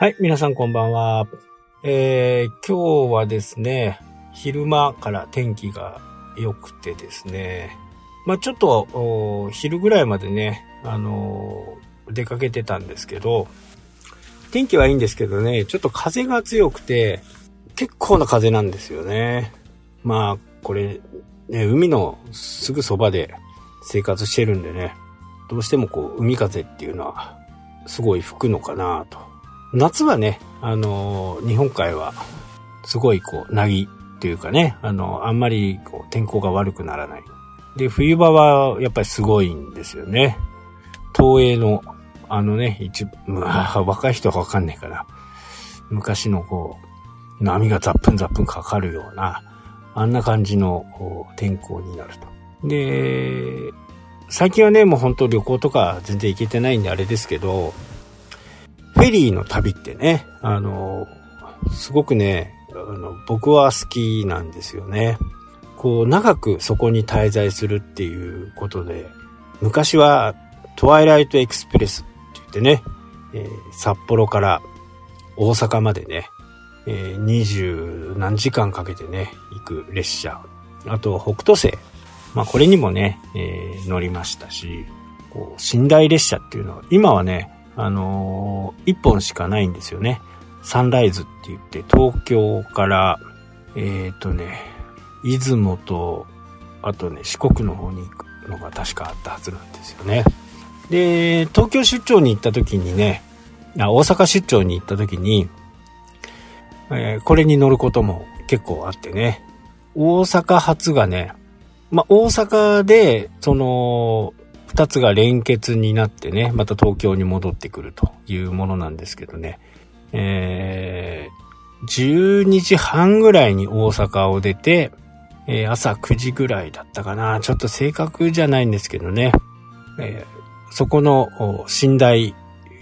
はい、皆さんこんばんは。えー、今日はですね、昼間から天気が良くてですね、まあちょっと、昼ぐらいまでね、あのー、出かけてたんですけど、天気はいいんですけどね、ちょっと風が強くて、結構な風なんですよね。まあ、これ、ね、海のすぐそばで生活してるんでね、どうしてもこう、海風っていうのは、すごい吹くのかなと夏はね、あのー、日本海は、すごいこう、なぎっていうかね、あのー、あんまりこう、天候が悪くならない。で、冬場はやっぱりすごいんですよね。東映の、あのね、一、まあ、若い人はわかんないから、昔のこう、波がザップンザップンかかるような、あんな感じの天候になると。で、最近はね、もう本当旅行とか全然行けてないんであれですけど、フェリーの旅ってね、あの、すごくね、あの僕は好きなんですよね。こう、長くそこに滞在するっていうことで、昔はトワイライトエクスプレスって言ってね、えー、札幌から大阪までね、えー、20何時間かけてね、行く列車。あと、北斗星。まあ、これにもね、えー、乗りましたし、こう、寝台列車っていうのは、今はね、あのー、一本しかないんですよね。サンライズって言って、東京から、えっ、ー、とね、出雲と、あとね、四国の方に行くのが確かあったはずなんですよね。で、東京出張に行った時にね、あ大阪出張に行った時に、えー、これに乗ることも結構あってね、大阪発がね、ま、大阪で、その、二つが連結になってね、また東京に戻ってくるというものなんですけどね。えー、12時半ぐらいに大阪を出て、えー、朝9時ぐらいだったかな。ちょっと正確じゃないんですけどね。えー、そこの寝台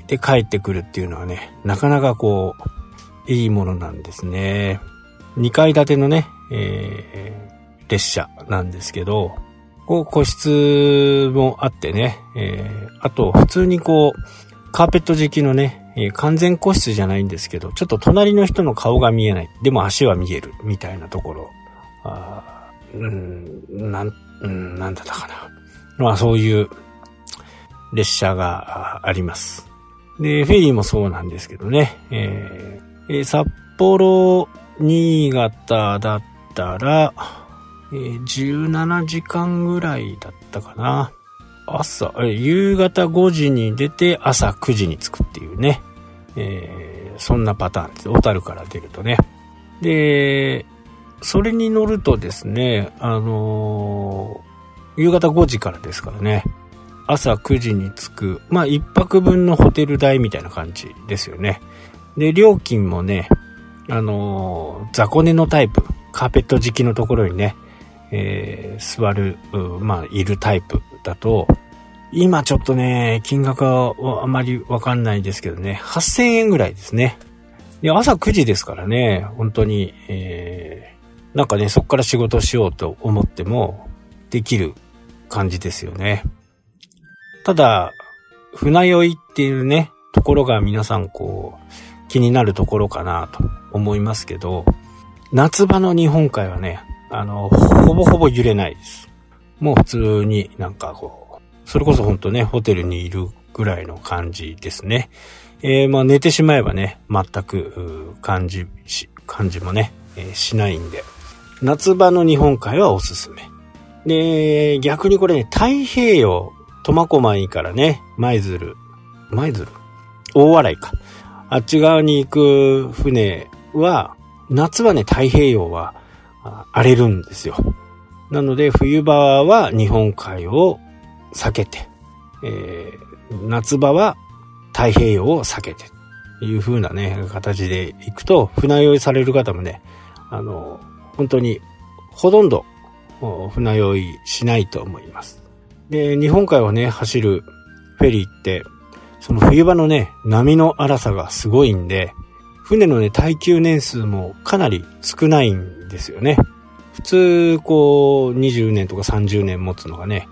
で帰ってくるっていうのはね、なかなかこう、いいものなんですね。2階建てのね、えー、列車なんですけど、こう個室もあってね、えー、あと普通にこう、カーペット敷きのね、えー、完全個室じゃないんですけど、ちょっと隣の人の顔が見えない。でも足は見える。みたいなところ。あうん、なん、うん、なんだったかな。まあそういう列車があります。で、フェリーもそうなんですけどね。えー、札幌、新潟だったら、えー、17時間ぐらいだったかな。朝、夕方5時に出て朝9時に着くっていうね。えー、そんなパターンです。小樽から出るとね。で、それに乗るとですね、あのー、夕方5時からですからね。朝9時に着く。まあ、一泊分のホテル代みたいな感じですよね。で、料金もね、あのー、雑魚寝のタイプ、カーペット敷きのところにね、えー、座る、まあ、いるタイプだと、今ちょっとね、金額はあまりわかんないですけどね、8000円ぐらいですね。で、朝9時ですからね、本当に、えー、なんかね、そこから仕事しようと思っても、できる感じですよね。ただ、船酔いっていうね、ところが皆さんこう、気になるところかなと思いますけど、夏場の日本海はね、あの、ほぼほぼ揺れないです。もう普通になんかこう、それこそほんとね、ホテルにいるぐらいの感じですね。えー、まあ寝てしまえばね、全く、感じし、感じもね、えー、しないんで。夏場の日本海はおすすめ。で、逆にこれね、太平洋、苫小牧からね、舞鶴、舞鶴？大洗か。あっち側に行く船は、夏はね、太平洋は、荒れるんですよ。なので冬場は日本海を避けて、えー、夏場は太平洋を避けて、いう風なね、形で行くと、船酔いされる方もね、あの、本当に、ほとんど、船酔いしないと思います。で、日本海をね、走るフェリーって、その冬場のね、波の荒さがすごいんで、船のね、耐久年数もかなり少ないんですよね。普通、こう、20年とか30年持つのがね、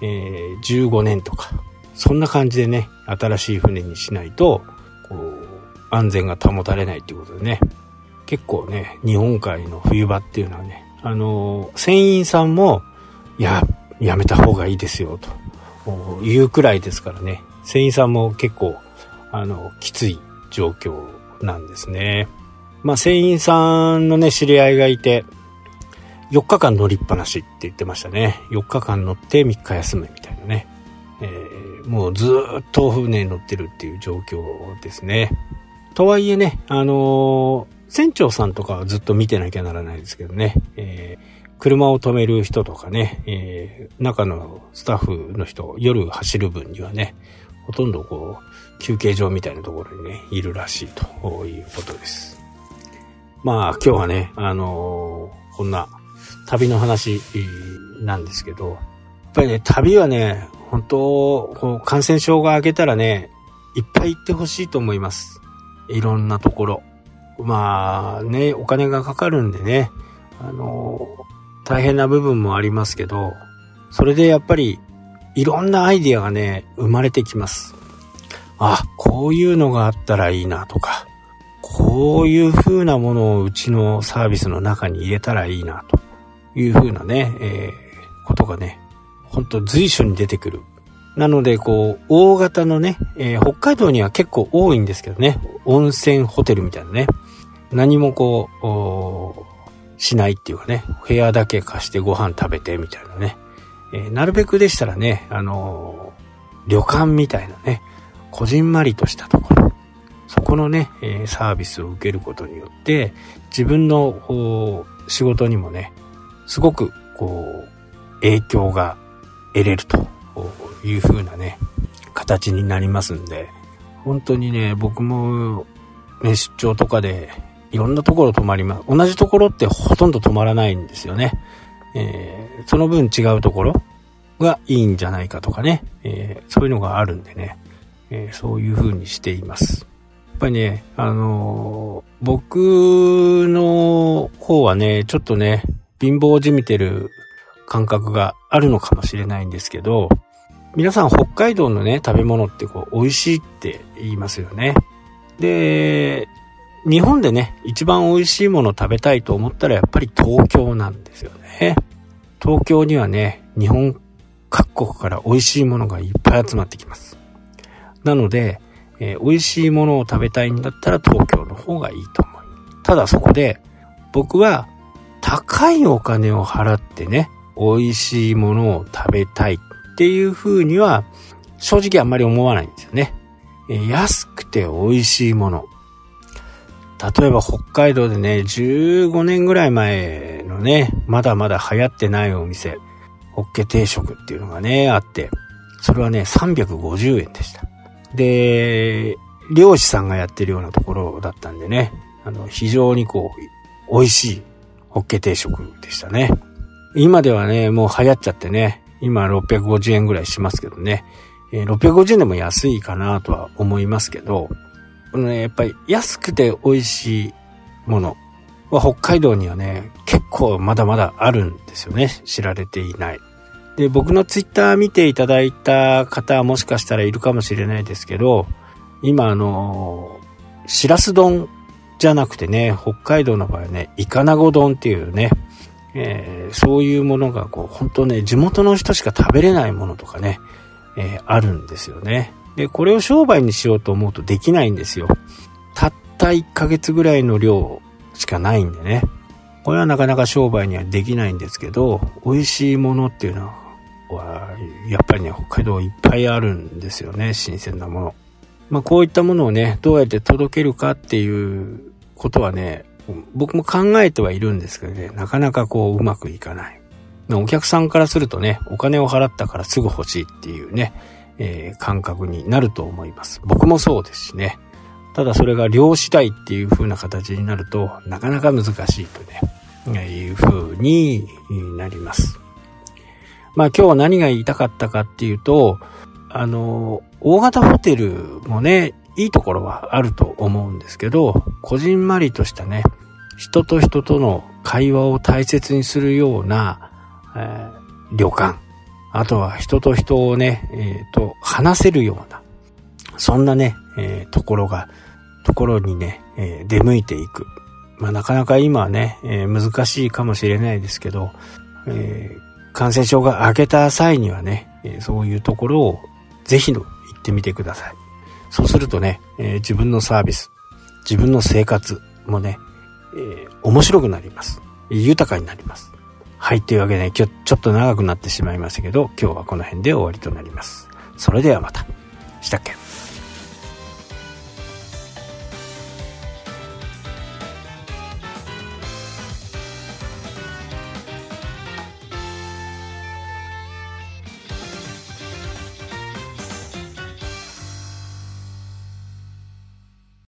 えー、15年とか、そんな感じでね、新しい船にしないと、こう、安全が保たれないっていうことでね、結構ね、日本海の冬場っていうのはね、あの、船員さんも、いや、やめた方がいいですよ、というくらいですからね、船員さんも結構、あの、きつい状況なんですね。まあ、船員さんのね、知り合いがいて、4日間乗りっぱなしって言ってましたね。4日間乗って3日休むみたいなね。えー、もうずっと船に乗ってるっていう状況ですね。とはいえね、あのー、船長さんとかはずっと見てなきゃならないですけどね。えー、車を止める人とかね、え、中のスタッフの人、夜走る分にはね、ほとんどこう、休憩所みたいなところにね、いるらしいということです。まあ、今日はね、あのー、こんな旅の話なんですけど、やっぱりね、旅はね、本当こう感染症が明けたらね、いっぱい行ってほしいと思います。いろんなところ。まあね、お金がかかるんでね、あのー、大変な部分もありますけど、それでやっぱりいろんなアイディアがね、生まれてきます。あ、こういうのがあったらいいなとか、こういう風なものをうちのサービスの中に入れたらいいなという風なね、えー、ことがね、ほんと随所に出てくる。なので、こう、大型のね、えー、北海道には結構多いんですけどね、温泉ホテルみたいなね、何もこう、しないっていうかね、部屋だけ貸してご飯食べてみたいなね、え、なるべくでしたらね、あの、旅館みたいなね、こじんまりとしたところ、そこのね、え、サービスを受けることによって、自分の仕事にもね、すごくこう、影響が得れるという風なね、形になりますんで、本当にね、僕も、ね、出張とかでいろんなところ泊まります。同じところってほとんど泊まらないんですよね。えー、その分違うところがいいんじゃないかとかね、えー、そういうのがあるんでね、えー、そういう風にしています。やっぱりね、あの僕の方はね、ちょっとね、貧乏じみてる感覚があるのかもしれないんですけど、皆さん北海道のね、食べ物ってこう、美味しいって言いますよね。で、日本でね、一番美味しいもの食べたいと思ったらやっぱり東京なんですよね。東京にはね、日本各国から美味しいものがいっぱい集まってきます。なので、えー、美味しいものを食べたいんだったら東京の方がいいと思う。ただそこで、僕は高いお金を払ってね、美味しいものを食べたいっていう風には、正直あんまり思わないんですよね。えー、安くて美味しいもの。例えば北海道でね、15年ぐらい前ね、まだまだ流行ってないお店、ホッケ定食っていうのがね、あって、それはね、350円でした。で、漁師さんがやってるようなところだったんでね、あの、非常にこう、美味しいホッケ定食でしたね。今ではね、もう流行っちゃってね、今650円ぐらいしますけどね、えー、650円でも安いかなとは思いますけど、このね、やっぱり安くて美味しいものは北海道にはね、結構まだまだあるんですよね。知られていない。で、僕のツイッター見ていただいた方はもしかしたらいるかもしれないですけど、今あの、しらす丼じゃなくてね、北海道の場合はね、イカナゴ丼っていうね、えー、そういうものがこう、本当ね、地元の人しか食べれないものとかね、えー、あるんですよね。で、これを商売にしようと思うとできないんですよ。たった1ヶ月ぐらいの量しかないんでね。これはなかなか商売にはできないんですけど、美味しいものっていうのは、やっぱりね、北海道いっぱいあるんですよね、新鮮なもの。まあこういったものをね、どうやって届けるかっていうことはね、僕も考えてはいるんですけどね、なかなかこううまくいかない。お客さんからするとね、お金を払ったからすぐ欲しいっていうね、えー、感覚になると思います。僕もそうですしね。ただそれが量次第っていう風な形になると、なかなか難しいとね、いう風になります。まあ今日は何が言いたかったかっていうと、あの、大型ホテルもね、いいところはあると思うんですけど、こじんまりとしたね、人と人との会話を大切にするような、えー、旅館、あとは人と人をね、えっ、ー、と、話せるような、そんなね、えー、ところがところにね、えー、出向いていく。まあ、なかなか今はね、えー、難しいかもしれないですけど、え、感染症が明けた際にはね、えそういうところをぜひの行ってみてください。そうするとね、え自分のサービス、自分の生活もね、え、面白くなります。豊かになります。はい、というわけで、ね今日ちょっと長くなってしまいましたけど、今日はこの辺で終わりとなります。それではまた。したっけ？